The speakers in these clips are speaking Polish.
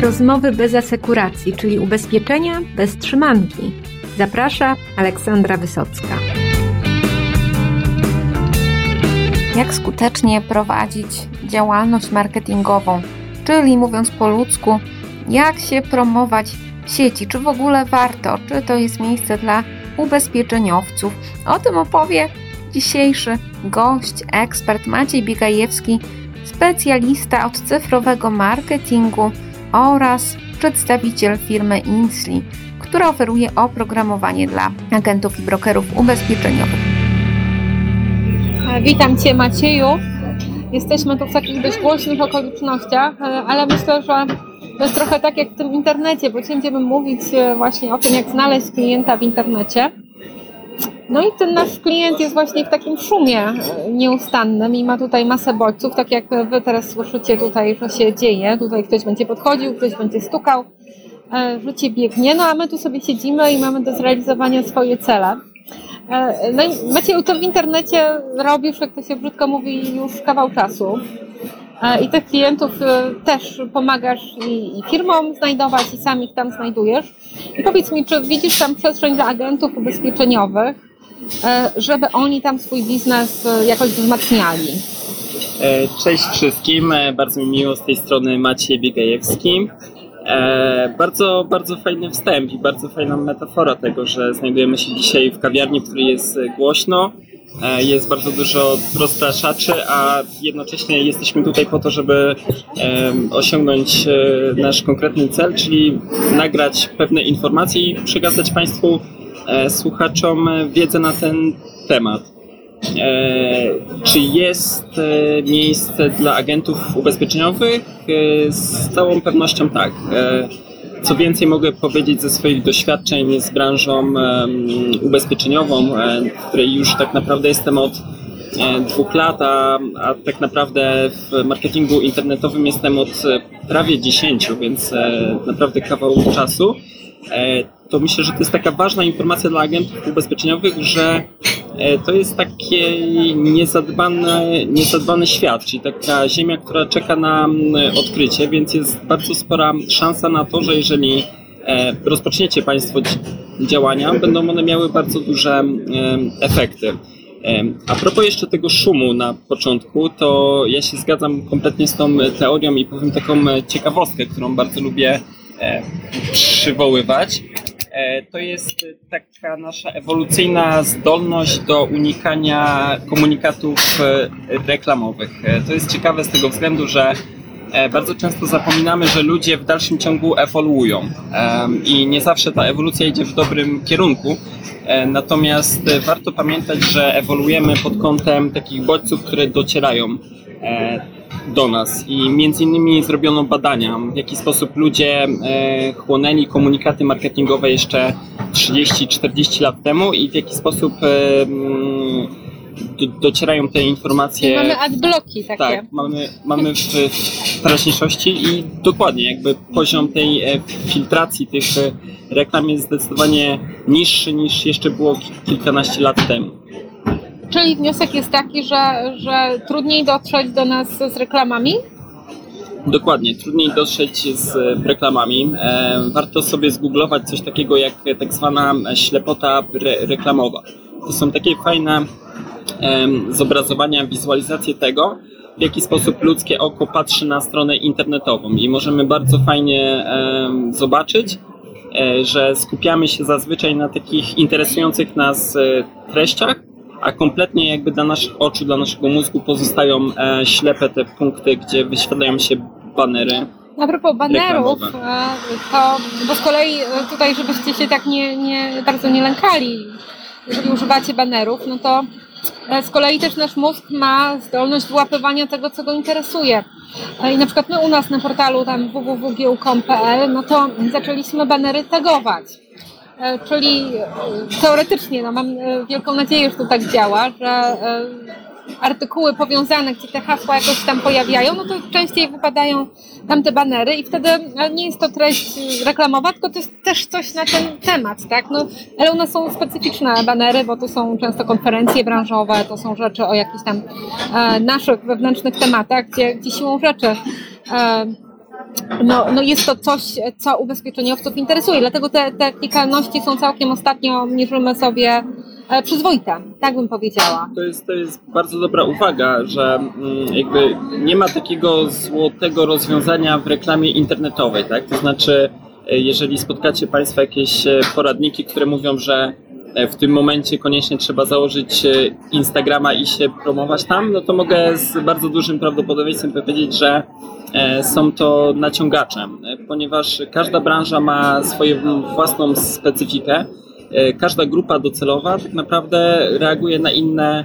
rozmowy bez asekuracji, czyli ubezpieczenia bez trzymanki. Zaprasza Aleksandra Wysocka. Jak skutecznie prowadzić działalność marketingową, czyli mówiąc po ludzku, jak się promować w sieci, czy w ogóle warto, czy to jest miejsce dla ubezpieczeniowców. O tym opowie dzisiejszy gość, ekspert Maciej Biegajewski, specjalista od cyfrowego marketingu oraz przedstawiciel firmy Insli, która oferuje oprogramowanie dla agentów i brokerów ubezpieczeniowych. Witam Cię Macieju. Jesteśmy tu w takich dość głośnych okolicznościach, ale myślę, że to jest trochę tak jak w tym internecie, bo będziemy mówić e, właśnie o tym, jak znaleźć klienta w internecie. No i ten nasz klient jest właśnie w takim szumie nieustannym i ma tutaj masę bodźców, tak jak Wy teraz słyszycie tutaj, że się dzieje. Tutaj ktoś będzie podchodził, ktoś będzie stukał, e, życie biegnie, no a my tu sobie siedzimy i mamy do zrealizowania swoje cele. E, no i Maciej, to w internecie robisz, jak to się brzydko mówi, już kawał czasu. E, I tych klientów też pomagasz i firmom znajdować, i sam ich tam znajdujesz. I powiedz mi, czy widzisz tam przestrzeń dla agentów ubezpieczeniowych, żeby oni tam swój biznes e, jakoś wzmacniali. E, cześć wszystkim, bardzo mi miło z tej strony Maciej Biegajewski. bardzo, bardzo fajny wstęp i bardzo fajna metafora tego, że znajdujemy się dzisiaj w kawiarni, w której jest głośno, jest bardzo dużo rozpraszaczy, a jednocześnie jesteśmy tutaj po to, żeby osiągnąć nasz konkretny cel, czyli nagrać pewne informacje i przekazać Państwu E, słuchaczom wiedzę na ten temat. E, czy jest e, miejsce dla agentów ubezpieczeniowych? Z całą pewnością tak. Co więcej, mogę powiedzieć ze swoich doświadczeń z branżą ubezpieczeniową, w której już tak naprawdę jestem od dwóch lat, a, a tak naprawdę w marketingu internetowym jestem od prawie dziesięciu, więc naprawdę kawał czasu to myślę, że to jest taka ważna informacja dla agentów ubezpieczeniowych, że e, to jest taki niezadbany, niezadbany świat, czyli taka ziemia, która czeka na odkrycie, więc jest bardzo spora szansa na to, że jeżeli e, rozpoczniecie Państwo działania, będą one miały bardzo duże efekty. A propos jeszcze tego szumu na początku, to ja się zgadzam kompletnie z tą teorią i powiem taką ciekawostkę, którą bardzo lubię e, przywoływać. E, to jest taka nasza ewolucyjna zdolność do unikania komunikatów e, reklamowych. E, to jest ciekawe z tego względu, że bardzo często zapominamy, że ludzie w dalszym ciągu ewoluują i nie zawsze ta ewolucja idzie w dobrym kierunku. Natomiast warto pamiętać, że ewoluujemy pod kątem takich bodźców, które docierają do nas i między innymi zrobiono badania, w jaki sposób ludzie e, chłonęli komunikaty marketingowe jeszcze 30-40 lat temu i w jaki sposób e, mm, do, docierają te informacje. Mamy adblocki takie. Tak, mamy, mamy w, w teraźniejszości i dokładnie jakby poziom tej e, filtracji tych reklam jest zdecydowanie niższy niż jeszcze było kilkanaście lat temu. Czyli wniosek jest taki, że, że trudniej dotrzeć do nas z reklamami? Dokładnie, trudniej dotrzeć z reklamami. E, warto sobie zgooglować coś takiego jak tak zwana ślepota re reklamowa. To są takie fajne zobrazowania, wizualizacje tego, w jaki sposób ludzkie oko patrzy na stronę internetową i możemy bardzo fajnie zobaczyć, e, że skupiamy się zazwyczaj na takich interesujących nas e, treściach, a kompletnie jakby dla naszych oczu, dla naszego mózgu pozostają e, ślepe te punkty, gdzie wyświetlają się banery. A propos banerów, e, to bo z kolei e, tutaj, żebyście się tak nie, nie bardzo nie lękali, jeżeli używacie banerów, no to e, z kolei też nasz mózg ma zdolność wyłapywania tego, co go interesuje. I na przykład my u nas na portalu tam www.giełkom.pl, no to zaczęliśmy banery tagować. E, czyli e, teoretycznie, no mam e, wielką nadzieję, że to tak działa, że artykuły powiązane, gdzie te hasła jakoś tam pojawiają, no to częściej wypadają tam te banery i wtedy nie jest to treść reklamowa, tylko to jest też coś na ten temat, tak? No, ale u nas są specyficzne banery, bo to są często konferencje branżowe, to są rzeczy o jakichś tam e, naszych wewnętrznych tematach, gdzie, gdzie siłą rzeczy e, no, no jest to coś, co ubezpieczeniowców interesuje. Dlatego te, te klikalności są całkiem ostatnio, mierzymy sobie e, przyzwoite, tak bym powiedziała. To jest, to jest bardzo dobra uwaga, że mm, jakby nie ma takiego złotego rozwiązania w reklamie internetowej, tak? To znaczy, e, jeżeli spotkacie Państwo jakieś e, poradniki, które mówią, że w tym momencie koniecznie trzeba założyć e, Instagrama i się promować tam, no to mogę z bardzo dużym prawdopodobieństwem powiedzieć, że e, są to naciągacze, e, ponieważ każda branża ma swoją własną specyfikę. E, Każda grupa docelowa tak naprawdę reaguje na inne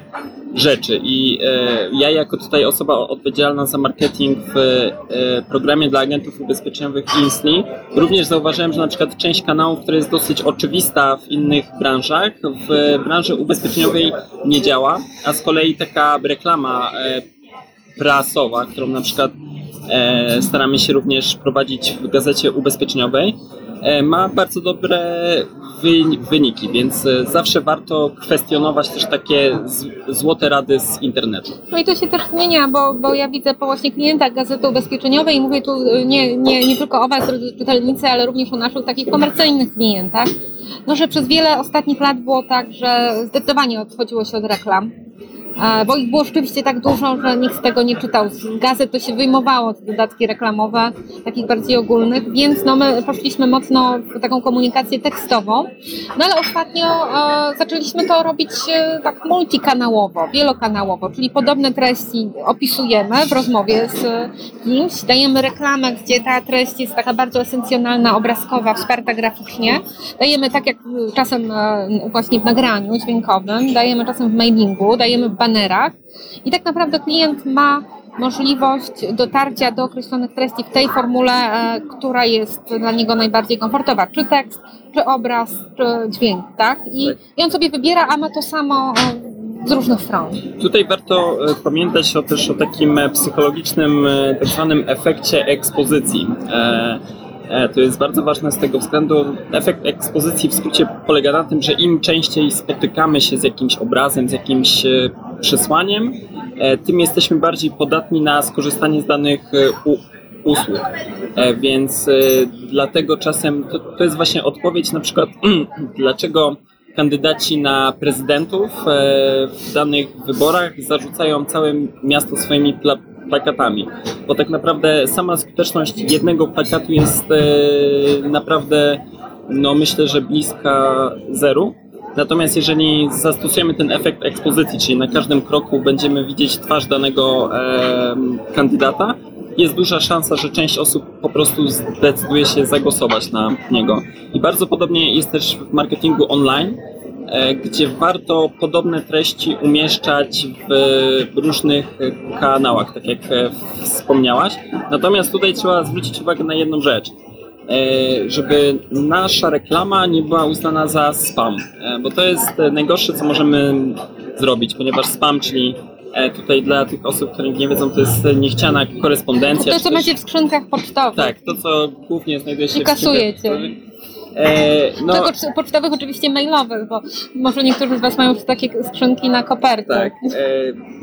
rzeczy. I e, ja jako tutaj osoba odpowiedzialna za marketing w e, programie dla agentów ubezpieczeniowych Insli również zauważyłem, że na przykład część kanałów, która jest dosyć oczywista w innych branżach, w branży ubezpieczeniowej nie działa, a z kolei taka reklama e, prasowa, którą na przykład e, staramy się również prowadzić w gazecie ubezpieczeniowej, ma bardzo dobre wy- wyniki, więc e, zawsze warto kwestionować też takie złote rady z internetu. No i to się też zmienia, bo, bo ja widzę po właśnie klientach Gazety Ubezpieczeniowej i mówię tu y, nie, nie, nie tylko o Was, czytelnicy, ale również o naszych takich komercyjnych klientach, no że przez wiele ostatnich lat było tak, że zdecydowanie odchodziło się od reklam. Bo ich było rzeczywiście tak dużo, że nikt z tego nie czytał. Z gazet to się wyjmowało te dodatki reklamowe, takich bardziej ogólnych, więc no my poszliśmy mocno w taką komunikację tekstową. No ale ostatnio e, zaczęliśmy to robić e, tak multikanałowo, wielokanałowo, czyli podobne treści opisujemy w rozmowie z kimś, dajemy reklamę, gdzie ta treść jest taka bardzo esencjonalna, obrazkowa, wsparta graficznie. Dajemy tak jak czasem e, właśnie w nagraniu dźwiękowym, dajemy czasem w mailingu, dajemy w banerach i tak naprawdę klient ma możliwość dotarcia do określonych treści w tej formule, e, która jest dla niego najbardziej komfortowa. Czy tekst, czy obraz, czy dźwięk, tak? I, i on sobie wybiera, a ma to samo e, z różnych stron. Tutaj warto e, pamiętać o, też o takim psychologicznym, tak zwanym efekcie ekspozycji. To jest bardzo ważne z tego względu. Efekt ekspozycji w skrócie polega na tym, że im częściej spotykamy się z jakimś obrazem, z jakimś przesłaniem, e, tym jesteśmy bardziej podatni na skorzystanie z danych e, usług. E, Więc dlatego czasem to, to jest właśnie odpowiedź na przykład, dlaczego kandydaci na prezydentów w danych wyborach zarzucają całe miasto swoimi pla plakatami. Bo tak naprawdę sama skuteczność jednego plakatu jest naprawdę, no myślę, że bliska zeru. Natomiast jeżeli zastosujemy ten efekt ekspozycji, czyli na każdym kroku będziemy widzieć twarz danego e, kandydata, jest duża szansa, że część osób po prostu zdecyduje się zagłosować na niego. I bardzo podobnie jest też w marketingu online, e, gdzie warto podobne treści umieszczać w różnych kanałach, tak jak e, wspomniałaś. Natomiast tutaj trzeba zwrócić uwagę na jedną rzecz. E, Żeby nasza reklama nie była uznana za spam, e, bo to jest e, najgorsze, co możemy zrobić, ponieważ spam, czyli tutaj dla tych osób, które nie wiedzą, to jest niechciana korespondencja. To, co też- macie w skrzynkach pocztowych. tak, to co głównie znajduje się I kasujecie. pocztowych. E, no, Tylko pocztowych oczywiście mailowych, bo może niektórzy z Was mają już takie skrzynki na koperty. tak. E,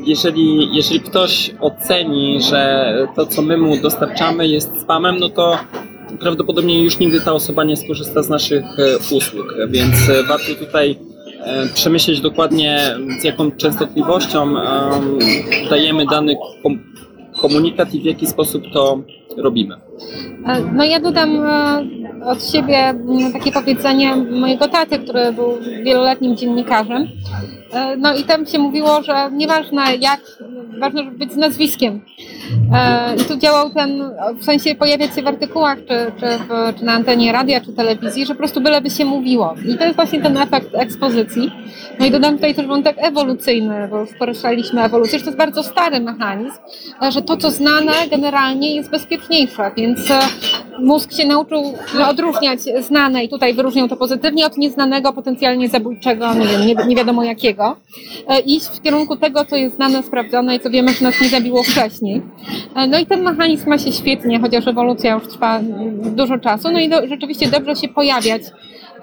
jeżeli, jeżeli ktoś oceni, że to, co my mu dostarczamy, jest spamem, no to prawdopodobnie już nigdy ta osoba nie skorzysta z naszych e, usług, więc e, warto tutaj e, przemyśleć dokładnie, z jaką częstotliwością em, dajemy dany kom- komunikat i w jaki sposób to robimy. No ja dodam od siebie mm, takie powiedzenie mojego taty, który był wieloletnim dziennikarzem. No i tam się mówiło, że nieważne jak, ważne, żeby być z nazwiskiem. E, I tu działał ten, w sensie pojawiać się w artykułach, czy, czy, w, czy na antenie radia, czy telewizji, że po prostu byleby się mówiło. I to jest właśnie ten efekt ekspozycji. No i dodam tutaj też wątek ewolucyjny, bo poruszaliśmy ewolucję, że to jest bardzo stary mechanizm, że to, co znane generalnie jest bezpieczniejsze, więc e, mózg się nauczył odróżniać znane i tutaj wyróżniał to pozytywnie od nieznanego, potencjalnie zabójczego, nie wiem, nie, nie wiadomo jakiego. E, Iść w kierunku tego, co jest znane, sprawdzone i co wiemy, że nas nie zabiło wcześniej. No i ten mechanizm ma się świetnie, chociaż ewolucja już trwa dużo czasu, no i do, rzeczywiście dobrze się pojawiać.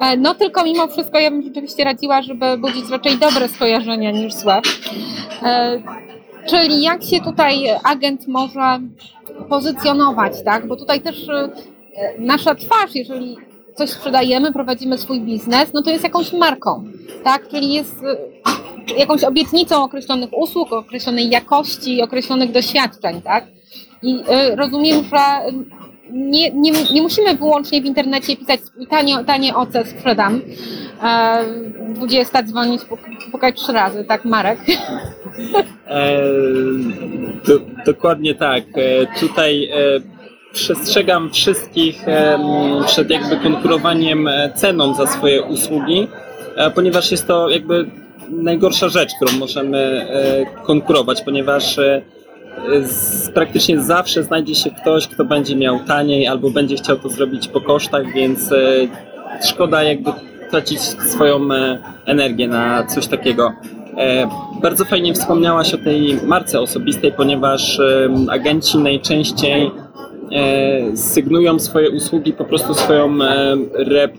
E, No tylko mimo wszystko ja bym rzeczywiście radziła, żeby budzić raczej dobre skojarzenia niż złe. E, Czyli jak się tutaj agent może pozycjonować, tak? Bo tutaj też e, nasza twarz, jeżeli coś sprzedajemy, prowadzimy swój biznes, no to jest jakąś marką, tak? Czyli jest jakąś obietnicą określonych usług, określonej jakości, określonych doświadczeń, tak? I y, rozumiem, że nie, nie, nie musimy wyłącznie w internecie pisać tanie, tanie OC sprzedam. E, 20 dzwonić, pukać trzy razy, tak Marek? E, do, dokładnie tak. E, tutaj e, przestrzegam wszystkich e, przed jakby konkurowaniem e, ceną za swoje usługi, ponieważ jest to jakby najgorsza rzecz, którą możemy konkurować, ponieważ z, praktycznie zawsze znajdzie się ktoś, kto będzie miał taniej albo będzie chciał to zrobić po kosztach, więc e, szkoda jakby tracić swoją e, energię na coś takiego. E, bardzo fajnie wspomniałaś o tej marce osobistej, ponieważ agenci najczęściej sygnują swoje usługi po prostu swoją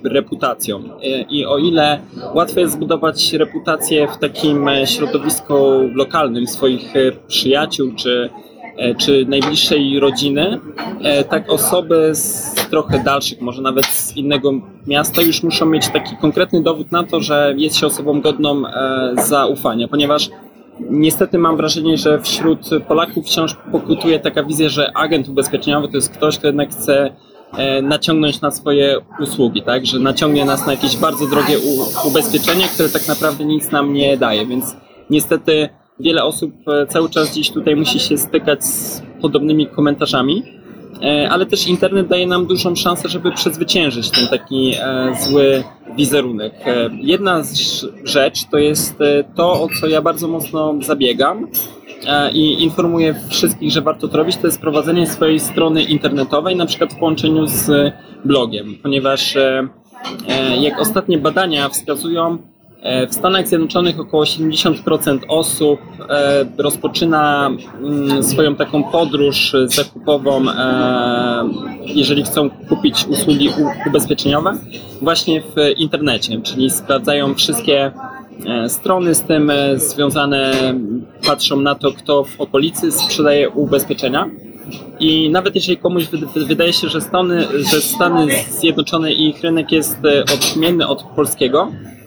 reputacją. I o ile łatwo jest zbudować reputację w takim środowisku lokalnym swoich przyjaciół czy E, czy najbliższej rodziny, e, tak osoby z trochę dalszych, może nawet z innego miasta już muszą mieć taki konkretny dowód na to, że jest się osobą godną e, zaufania, ponieważ niestety mam wrażenie, że wśród Polaków wciąż pokutuje taka wizja, że agent ubezpieczeniowy to jest ktoś, kto jednak chce naciągnąć na swoje usługi, tak? Że naciągnie nas na jakieś bardzo drogie ubezpieczenie, które tak naprawdę nic nam nie daje, więc niestety wiele osób e, cały czas gdzieś tutaj musi się stykać z podobnymi komentarzami, e, ale też internet daje nam dużą szansę, żeby przezwyciężyć ten taki e, zły wizerunek. Jedna rzecz to jest to, o co ja bardzo mocno zabiegam i informuję wszystkich, że warto to robić, to jest prowadzenie swojej strony internetowej, na przykład w połączeniu z blogiem, ponieważ jak ostatnie badania wskazują, E, w Stanach Zjednoczonych około 70% osób e, rozpoczyna mm, swoją taką podróż zakupową, e, jeżeli chcą kupić usługi ubezpieczeniowe, właśnie w internecie, czyli sprawdzają wszystkie strony z tym związane, patrzą na to, kto w okolicy sprzedaje ubezpieczenia. I nawet jeżeli komuś wydaje się, że Stany, że Stany Zjednoczone i ich rynek jest odmienny od polskiego, E,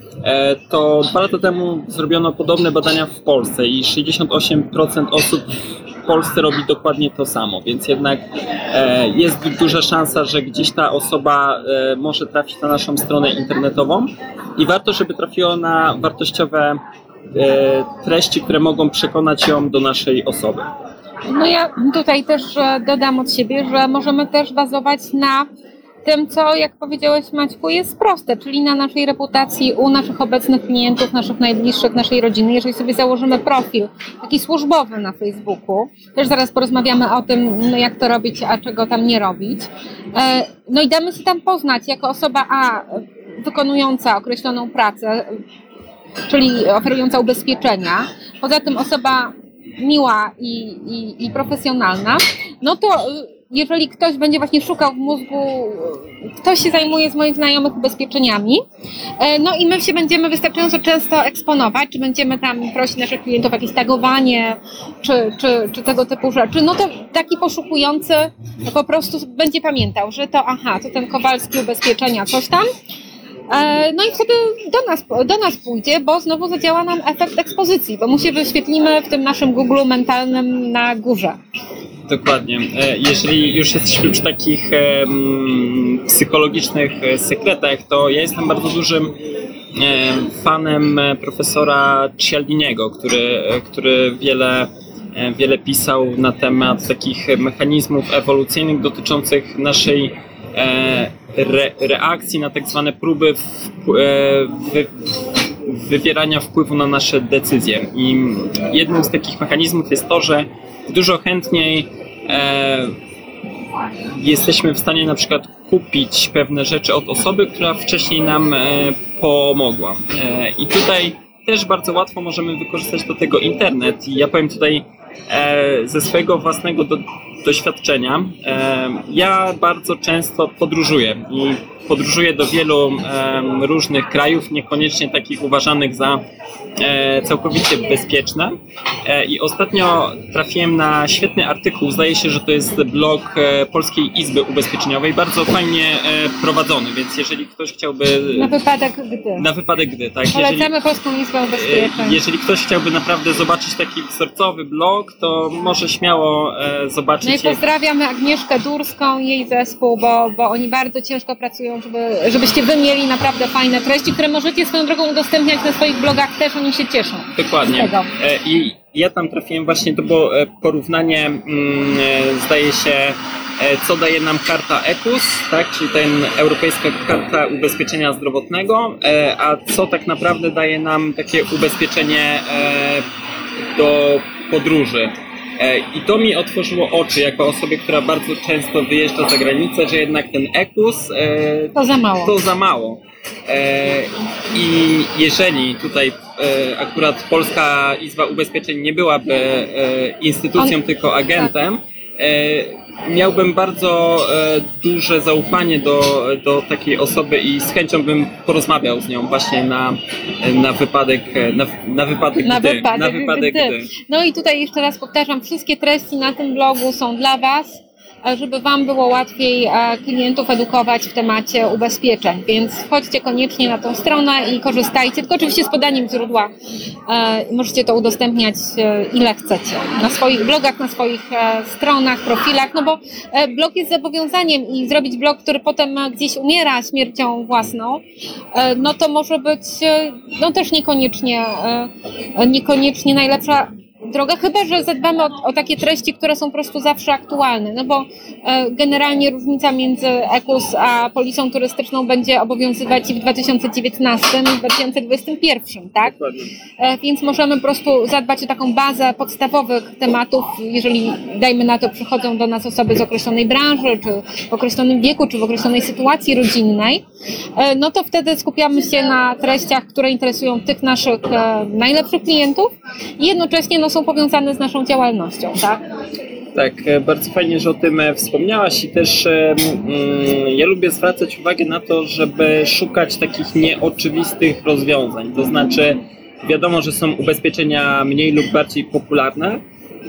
to dwa lata temu zrobiono podobne badania w Polsce i 68% osób w Polsce robi dokładnie to samo, więc jednak e, jest duża szansa, że gdzieś ta osoba e, może trafić na naszą stronę internetową i warto, żeby trafiło na wartościowe treści, które mogą przekonać ją do naszej osoby. No ja tutaj też dodam od siebie, że możemy też bazować na tym, co, jak powiedziałeś Maćku, jest proste, czyli na naszej reputacji u naszych obecnych klientów, naszych najbliższych, naszej rodziny. Jeżeli sobie założymy profil taki służbowy na Facebooku, też zaraz porozmawiamy o tym, no jak to robić, a czego tam nie robić. E, no i damy się tam poznać jako osoba A, wykonująca określoną pracę, czyli oferująca ubezpieczenia. Poza tym osoba miła i, i, i profesjonalna, no to jeżeli ktoś będzie właśnie szukał w mózgu, ktoś się zajmuje z moich znajomych ubezpieczeniami, e, no i my się będziemy wystarczająco często eksponować, czy będziemy tam prosić naszych klientów o jakieś tagowanie, czy, czy, czy tego typu rzeczy, no to taki poszukujący po prostu będzie pamiętał, że to aha, to ten Kowalski ubezpieczenia, coś tam, no i wtedy do nas, do nas pójdzie, bo znowu zadziała nam efekt ekspozycji, bo mu się wyświetlimy w tym naszym Google mentalnym na górze. Dokładnie. E, jeżeli już jesteśmy przy takich psychologicznych e, sekretach, to ja jestem bardzo dużym fanem profesora Cialdiniego, który, który wiele, e, wiele pisał na temat takich mechanizmów ewolucyjnych dotyczących naszej re, reakcji na tak zwane próby w, w, wywierania wpływu na nasze decyzje. I jednym z takich mechanizmów jest to, że dużo chętniej e, jesteśmy w stanie na przykład kupić pewne rzeczy od osoby, która wcześniej nam e, pomogła. E, I tutaj też bardzo łatwo możemy wykorzystać do tego internet. I ja powiem tutaj ze swojego własnego do, doświadczenia. Ja bardzo często podróżuję i podróżuję do wielu różnych krajów, niekoniecznie takich uważanych za e, całkowicie bezpieczne. E, I ostatnio trafiłem na świetny artykuł, zdaje się, że to jest blog e, Polskiej Izby Ubezpieczeniowej, bardzo fajnie prowadzony, więc jeżeli ktoś chciałby... Na wypadek gdy. Na wypadek gdy, tak. Polecamy jeżeli, Polską Izbę Ubezpieczeń. Jeżeli ktoś chciałby naprawdę zobaczyć taki wzorcowy blog, to może śmiało zobaczyć... No i pozdrawiamy Agnieszkę Durską i jej zespół, bo, bo oni bardzo ciężko pracują żeby, żebyście wy mieli naprawdę fajne treści, które możecie swoją drogą udostępniać na swoich blogach też, oni się cieszą. Dokładnie. E, I ja tam trafiłem właśnie, to było e, porównanie, mm, e, zdaje się, co daje nam karta EPUS, tak, czyli ten Europejska Karta Ubezpieczenia Zdrowotnego, a co tak naprawdę daje nam takie ubezpieczenie do podróży. E, I to mi otworzyło oczy jako osobie, która bardzo często wyjeżdża za granicę, że jednak ten EKUS e, to za mało. To za mało. E, I jeżeli tutaj akurat Polska Izba Ubezpieczeń nie byłaby instytucją, On... tylko agentem, tak miałbym bardzo e, duże zaufanie do, do takiej osoby i z chęcią bym porozmawiał z nią właśnie na, na wypadek, na, na wypadek, na gdy, wypadek, na wypadek gdy. gdy. No i tutaj jeszcze raz powtarzam, wszystkie treści na tym blogu są dla Was żeby Wam było łatwiej klientów edukować w temacie ubezpieczeń. Więc wchodźcie koniecznie na tą stronę i korzystajcie, tylko oczywiście z podaniem źródła. E, możecie to udostępniać e, ile chcecie. Na swoich blogach, na swoich e, stronach, profilach, no bo blog jest zobowiązaniem i zrobić blog, który potem gdzieś umiera śmiercią własną, no to może być no też niekoniecznie, niekoniecznie najlepsza droga, chyba że zadbamy o, o, takie treści, które są po prostu zawsze aktualne, no bo e, generalnie różnica między EKUS a policją turystyczną będzie obowiązywać i w 2019 i w 2021, tak? E, więc możemy po prostu zadbać o taką bazę podstawowych tematów, jeżeli dajmy na to przychodzą do nas osoby z określonej branży, czy w określonym wieku, czy w określonej sytuacji rodzinnej, e, no to wtedy skupiamy się na treściach, które interesują tych naszych e, najlepszych klientów i jednocześnie no, są powiązane z naszą działalnością, tak? Tak, e, bardzo fajnie, że o tym e, wspomniałaś i też mm, ja lubię zwracać uwagę na to, żeby szukać takich nieoczywistych rozwiązań. To znaczy, wiadomo, że są ubezpieczenia mniej lub bardziej popularne,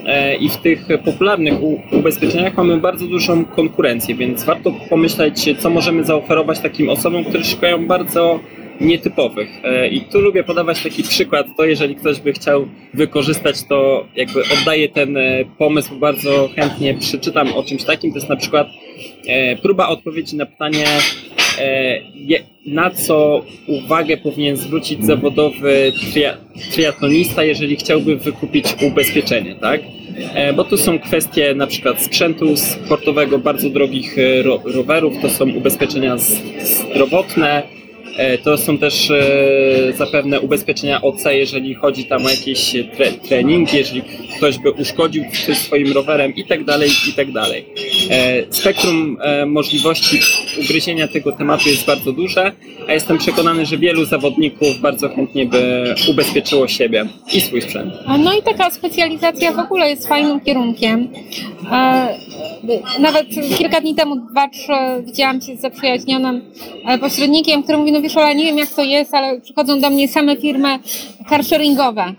e, i w tych popularnych ubezpieczeniach mamy bardzo dużą konkurencję, więc warto pomyśleć, co możemy zaoferować takim osobom, które szukają bardzo nietypowych. E, I tu lubię podawać taki przykład, to jeżeli ktoś by chciał wykorzystać, to jakby oddaję ten e, pomysł bardzo chętnie, przeczytam o czymś takim. To jest na przykład e, próba odpowiedzi na pytanie, na co uwagę powinien zwrócić zawodowy triatlonista, jeżeli chciałby wykupić ubezpieczenie, tak? Bo tu są kwestie na przykład sprzętu sportowego, bardzo drogich rowerów, to są ubezpieczenia zdrowotne, to są też e, zapewne ubezpieczenia OC, jeżeli chodzi tam o jakieś tre treningi, jeżeli ktoś by uszkodził coś swoim rowerem i tak dalej, i tak dalej. E, spektrum możliwości ugryzienia tego tematu jest bardzo duże, a jestem przekonany, że wielu zawodników bardzo chętnie by ubezpieczyło siebie i swój sprzęt. No i taka specjalizacja w ogóle jest fajnym kierunkiem. Nawet kilka dni temu, dwa, trzy, widziałam się z zaprzyjaźnionym pośrednikiem, który mówi, no wiesz, ale nie wiem jak to jest, ale przychodzą do mnie same firmy carsharingowe.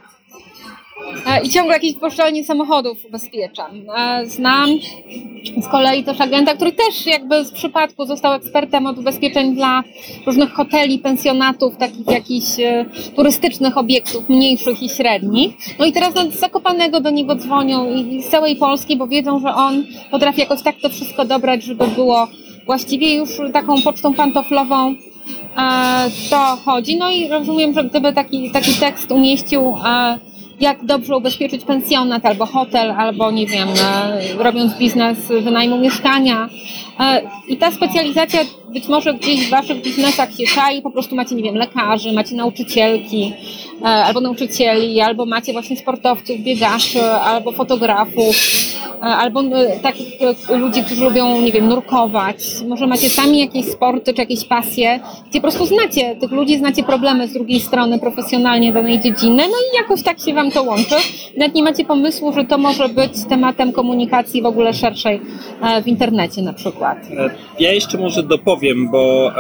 E, I ciągle jakiś poszczelnie samochodów ubezpieczam. E, znam z kolei też agenta, który też jakby z przypadku został ekspertem od ubezpieczeń dla różnych hoteli, pensjonatów, takich jakichś e, turystycznych obiektów, mniejszych i średnich. No i teraz z Zakopanego do niego dzwonią i z całej Polski, bo wiedzą, że on potrafi jakoś tak to wszystko dobrać, żeby było właściwie już taką pocztą pantoflową to chodzi. No i rozumiem, że gdyby taki, taki tekst umieścił, jak dobrze ubezpieczyć pensjonat albo hotel, albo nie wiem, e, robiąc biznes wynajmu mieszkania. E, I ta specjalizacja być może gdzieś w waszych biznesach się czai, po prostu macie, nie wiem, lekarzy, macie nauczycielki, e, albo nauczycieli, albo macie właśnie sportowców, biegaczy, albo fotografów. albo takich ludzi, którzy lubią, nie wiem, nurkować. Może macie sami jakieś sporty czy jakieś pasje, gdzie po prostu znacie tych ludzi, znacie problemy z drugiej strony profesjonalnie danej dziedziny, no i jakoś tak się Wam to łączy. Nawet nie macie pomysłu, że to może być tematem komunikacji w ogóle szerszej w internecie na przykład. Ja jeszcze może dopowiem, bo,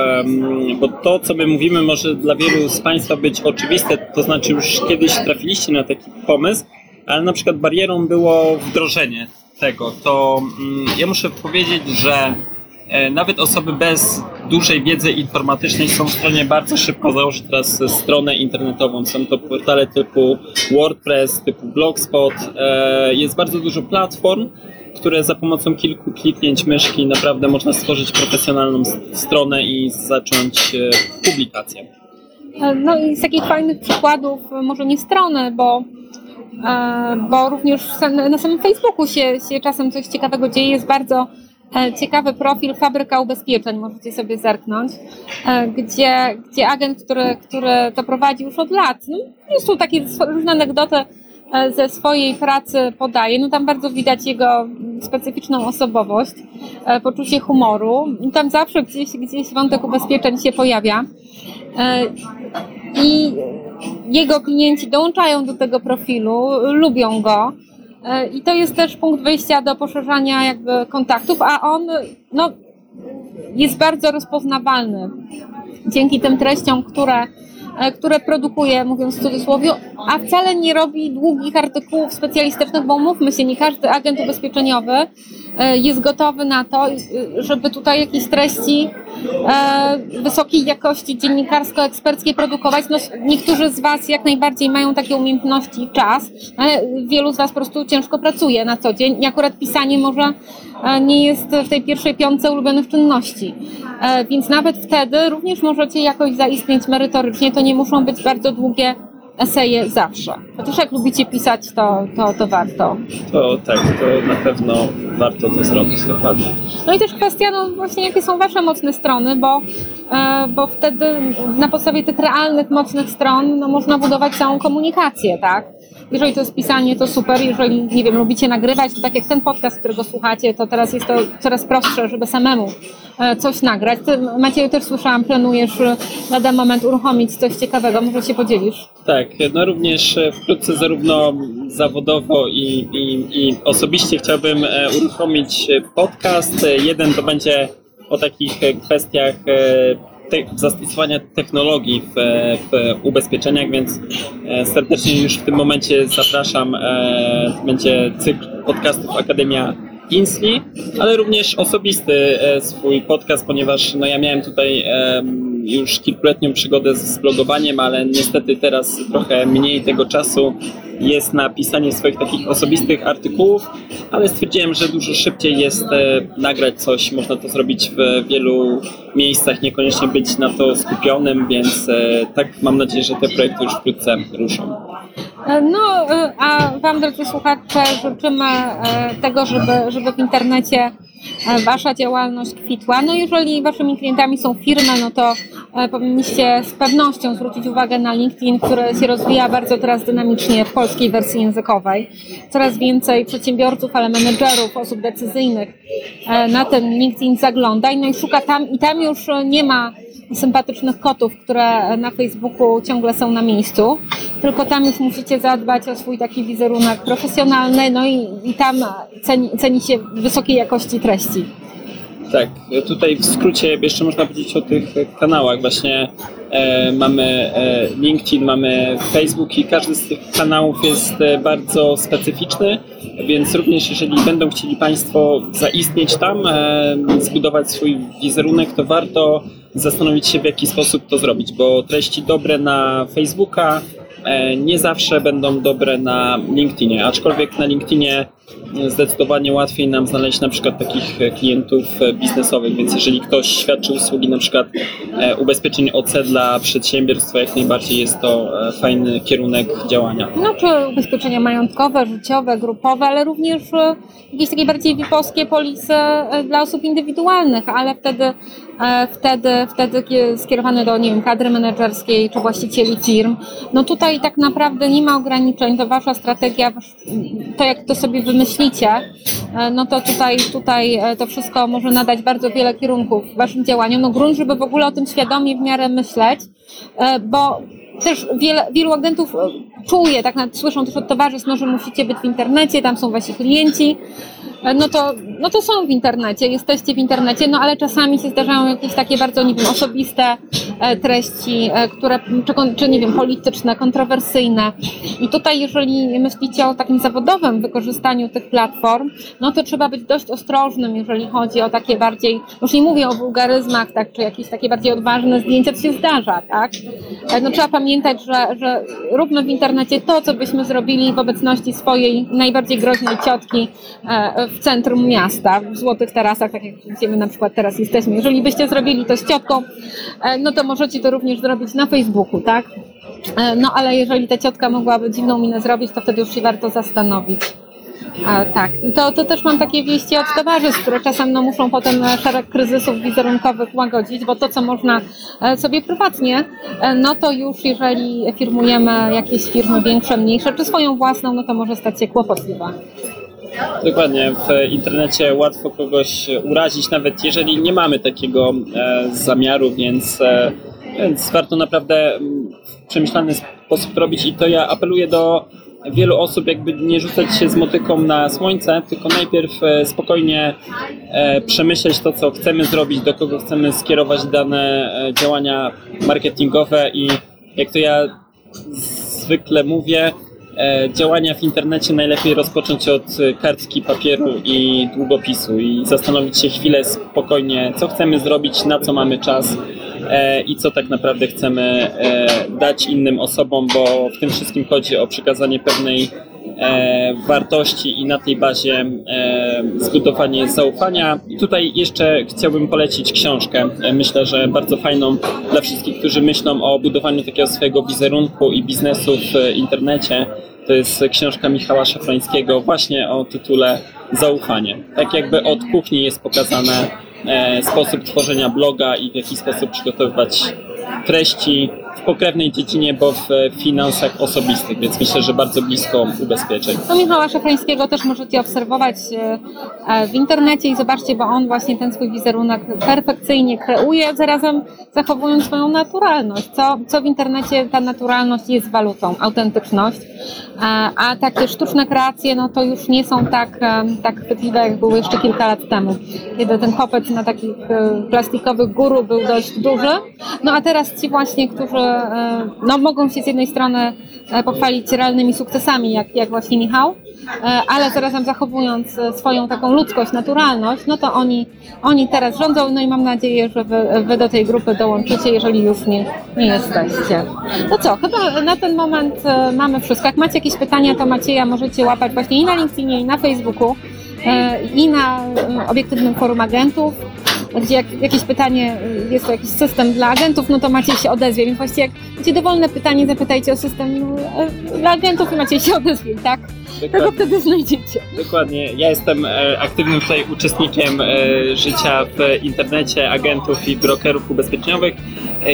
bo to, co my mówimy, może dla wielu z Państwa być oczywiste, to znaczy już kiedyś trafiliście na taki pomysł, ale na przykład barierą było wdrożenie tego. To mm, ja muszę powiedzieć, że e, nawet osoby bez dużej wiedzy informatycznej są w stanie bardzo szybko założyć teraz stronę internetową. Są to portale typu WordPress, typu Blogspot. E, jest bardzo dużo platform, które za pomocą kilku kliknięć myszki naprawdę można stworzyć profesjonalną stronę i zacząć e, publikację. No i z takich fajnych przykładów, może nie strony, bo E, bo również na samym Facebooku się, się czasem coś ciekawego dzieje. Jest bardzo e, ciekawy profil Fabryka Ubezpieczeń, możecie sobie zerknąć, e, gdzie, gdzie agent, który, który to prowadzi już od lat, no, jest tu takie różne anegdoty ze swojej pracy podaje. No tam bardzo widać jego specyficzną osobowość, poczucie humoru. Tam zawsze gdzieś, gdzieś wątek ubezpieczeń się pojawia. I jego klienci dołączają do tego profilu, lubią go. E, I to jest też punkt wyjścia do poszerzania jakby kontaktów, a on no, jest bardzo rozpoznawalny dzięki tym treściom, które, e, które produkuje, mówiąc w cudzysłowie, a wcale nie robi długich artykułów specjalistycznych, bo mówmy się, nie każdy agent ubezpieczeniowy E, jest gotowy na to, e, żeby tutaj jakieś treści e, wysokiej jakości dziennikarsko-eksperckiej produkować. No, niektórzy z Was jak najbardziej mają takie umiejętności i czas, ale wielu z Was po prostu ciężko pracuje na co dzień i akurat pisanie może nie jest w tej pierwszej piątce ulubionych czynności. Więc nawet wtedy również możecie jakoś zaistnieć merytorycznie. To nie muszą być bardzo długie eseje zawsze. Chociaż jak lubicie pisać, to, to, to warto. To tak, to na pewno warto to zrobić, dokładnie. No i też kwestia, no właśnie jakie są Wasze mocne strony, bo, e, bo wtedy na podstawie tych realnych, mocnych stron no, można budować całą komunikację, tak? Jeżeli to jest pisanie, to super. Jeżeli, nie wiem, lubicie nagrywać, to tak jak ten podcast, którego słuchacie, to teraz jest to coraz prostsze, żeby samemu e, coś nagrać. Ty, Macieju, też słyszałam, planujesz lada moment uruchomić coś ciekawego. Może się podzielisz? Tak, no również e, wkrótce zarówno zawodowo i, i, i osobiście chciałbym e, uruchomić podcast. Jeden to będzie o takich kwestiach te, zastosowania technologii w, w, ubezpieczeniach, więc e, serdecznie już w tym momencie zapraszam. E, będzie cykl podcastów Akademia Insli, ale również osobisty e, swój podcast, ponieważ no ja miałem tutaj już kilkuletnią przygodę z blogowaniem, ale niestety teraz trochę mniej tego czasu jest na pisanie swoich takich osobistych artykułów, ale stwierdziłem, że dużo szybciej jest e, nagrać coś, można to zrobić w wielu miejscach, niekoniecznie być na to skupionym, więc e, tak mam nadzieję, że te projekty już wkrótce ruszą. E, no, a Wam, drodzy słuchacze, życzymy tego, żeby, żeby w internecie Wasza działalność kwitła. No jeżeli Waszymi klientami są firmy, no to powinniście z pewnością zwrócić uwagę na LinkedIn, który się rozwija bardzo teraz dynamicznie w polskiej wersji językowej. Coraz więcej przedsiębiorców, ale menedżerów, osób decyzyjnych e, na ten LinkedIn zagląda no i szuka tam i tam już nie ma sympatycznych kotów, które na Facebooku ciągle są na miejscu, tylko tam już musicie zadbać o swój taki wizerunek profesjonalny, no i, i tam ceni, ceni się wysokiej jakości treści. Tak, tutaj w skrócie jeszcze można powiedzieć o tych kanałach. Właśnie e, mamy e, LinkedIn, mamy Facebook i każdy z tych kanałów jest e, bardzo specyficzny, więc również jeżeli będą chcieli Państwo zaistnieć tam, e, zbudować swój wizerunek, to warto zastanowić się w jaki sposób to zrobić, bo treści dobre na Facebooka e, nie zawsze będą dobre na LinkedInie, aczkolwiek na LinkedInie zdecydowanie łatwiej nam znaleźć na przykład takich klientów biznesowych, więc jeżeli ktoś świadczy usługi na przykład e, ubezpieczeń OC dla przedsiębiorstwa, jak najbardziej jest to e, fajny kierunek działania. No czy ubezpieczenia majątkowe, życiowe, grupowe, ale również e, jakieś takie bardziej VIP-owskie polisy dla osób indywidualnych, ale wtedy wtedy, wtedy skierowane do, nie wiem, kadry menedżerskiej czy właścicieli firm. No tutaj tak naprawdę nie ma ograniczeń, to wasza strategia, to jak to sobie wymyślicie, no to tutaj, tutaj to wszystko może nadać bardzo wiele kierunków waszym działaniom. No grunt, żeby w ogóle o tym świadomie w miarę myśleć, bo też wiele, wielu agentów czuje, tak słyszą też od towarzystw, no, że musicie być w internecie, tam są wasi klienci, E, no to, no to są w internecie, jesteście w internecie, no ale czasami się zdarzają jakieś takie bardzo, nie wiem, osobiste e, treści, e, które, czy, czy nie wiem, polityczne, kontrowersyjne. I tutaj, jeżeli myślicie o takim zawodowym wykorzystaniu tych platform, no to trzeba być dość ostrożnym, jeżeli chodzi o takie bardziej, już nie mówię o wulgaryzmach, tak, czy jakieś takie bardziej odważne zdjęcia, to się zdarza, tak? No trzeba pamiętać, że, że róbmy w internecie to, co byśmy zrobili w obecności swojej najbardziej groźnej ciotki w centrum miasta, w Złotych Tarasach, tak jak widzimy na przykład teraz jesteśmy. Jeżeli byście zrobili to z ciotką, e, no to możecie to również zrobić na Facebooku, tak? E, no ale jeżeli ta ciotka mogłaby dziwną minę zrobić, to wtedy już się warto zastanowić. E, tak, to, to też mam takie wieści od towarzystw, które czasem no, muszą potem szereg kryzysów wizerunkowych łagodzić, bo to, co można sobie prywatnie, no to już jeżeli firmujemy jakieś firmy większe, mniejsze, czy swoją własną, no to może stać się kłopotliwe. Dokładnie, w internecie łatwo kogoś urazić, nawet jeżeli nie mamy takiego e, zamiaru, więc, e, więc warto naprawdę w przemyślany sposób robić i to ja apeluję do wielu osób, jakby nie rzucać się z motyką na słońce, tylko najpierw e, spokojnie przemyśleć to, co chcemy zrobić, do kogo chcemy skierować dane działania marketingowe i jak to ja zwykle mówię, działania w internecie najlepiej rozpocząć od kartki papieru i długopisu i zastanowić się chwilę spokojnie, co chcemy zrobić, na co mamy czas e, i co tak naprawdę chcemy e, dać innym osobom, bo w tym wszystkim chodzi o przekazanie pewnej wartości i na tej bazie zbudowanie zaufania. Tutaj jeszcze chciałbym polecić książkę. Myślę, że bardzo fajną dla wszystkich, którzy myślą o budowaniu takiego swojego wizerunku i biznesu w internecie. To jest książka Michała Szafrańskiego właśnie o tytule Zaufanie. Tak jakby od kuchni jest pokazane e, sposób tworzenia bloga i w jaki sposób przygotowywać treści w pokrewnej dziedzinie, bo w finansach osobistych, więc myślę, że bardzo blisko ubezpieczeń. No Michała Szafrańskiego też możecie obserwować e, e, w internecie i zobaczcie, bo on właśnie ten swój wizerunek perfekcyjnie kreuje, zarazem zachowując swoją naturalność. Co, co w internecie ta naturalność jest walutą, autentyczność, e, a takie sztuczne kreacje, no to już nie są tak, tak chwytliwe, jak były jeszcze kilka lat temu, kiedy ten chłopiec na takich plastikowych guru był dość duży, no a teraz ci właśnie, którzy E, no, mogą się z jednej strony e, pochwalić realnymi sukcesami, jak, jak właśnie Michał, e, ale zarazem zachowując swoją taką ludzkość, naturalność, no to oni, oni teraz rządzą, no i mam nadzieję, że wy, wy do tej grupy dołączycie, jeżeli już nie, nie jesteście. No co, chyba na ten moment mamy wszystko. Jak macie jakieś pytania, to Macieja możecie łapać właśnie i na LinkedInie, i na Facebooku, i na obiektywnym forum agentów gdzie jak jakieś pytanie, y, jest to jakiś system dla agentów, no to Maciej się odezwie. Więc właściwie jak macie dowolne pytanie, zapytajcie o system no, e, dla agentów i Maciej się odezwie, tak? Dokładnie. Tego wtedy znajdziecie. Dokładnie. Ja jestem e, aktywnym tutaj uczestnikiem e, życia w internecie agentów i brokerów ubezpieczeniowych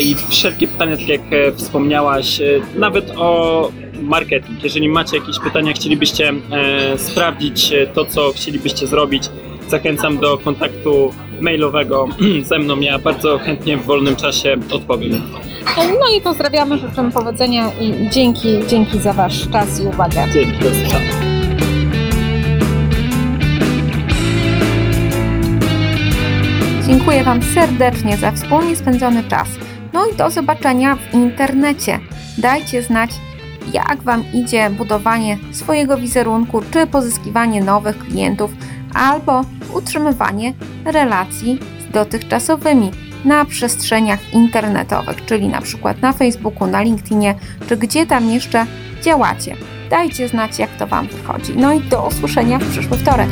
i wszelkie pytania, tak jak wspomniałaś, nawet o marketing. Jeżeli macie jakieś pytania, chcielibyście sprawdzić to, co chcielibyście zrobić, zachęcam do kontaktu mailowego ze mną. Ja bardzo chętnie w wolnym czasie odpowiem. No i pozdrawiamy, życzymy powodzenia i dzięki, dzięki za Wasz czas i uwagę. Dzięki, Dziękuję Wam serdecznie za wspólnie spędzony czas. No i do zobaczenia w internecie. Dajcie znać, jak Wam idzie budowanie swojego wizerunku, czy pozyskiwanie nowych klientów, albo utrzymywanie relacji z dotychczasowymi na przestrzeniach internetowych, czyli na przykład na Facebooku, na LinkedInie, czy gdzie tam jeszcze działacie. Dajcie znać, jak to Wam wychodzi. No i do usłyszenia w przyszły wtorek.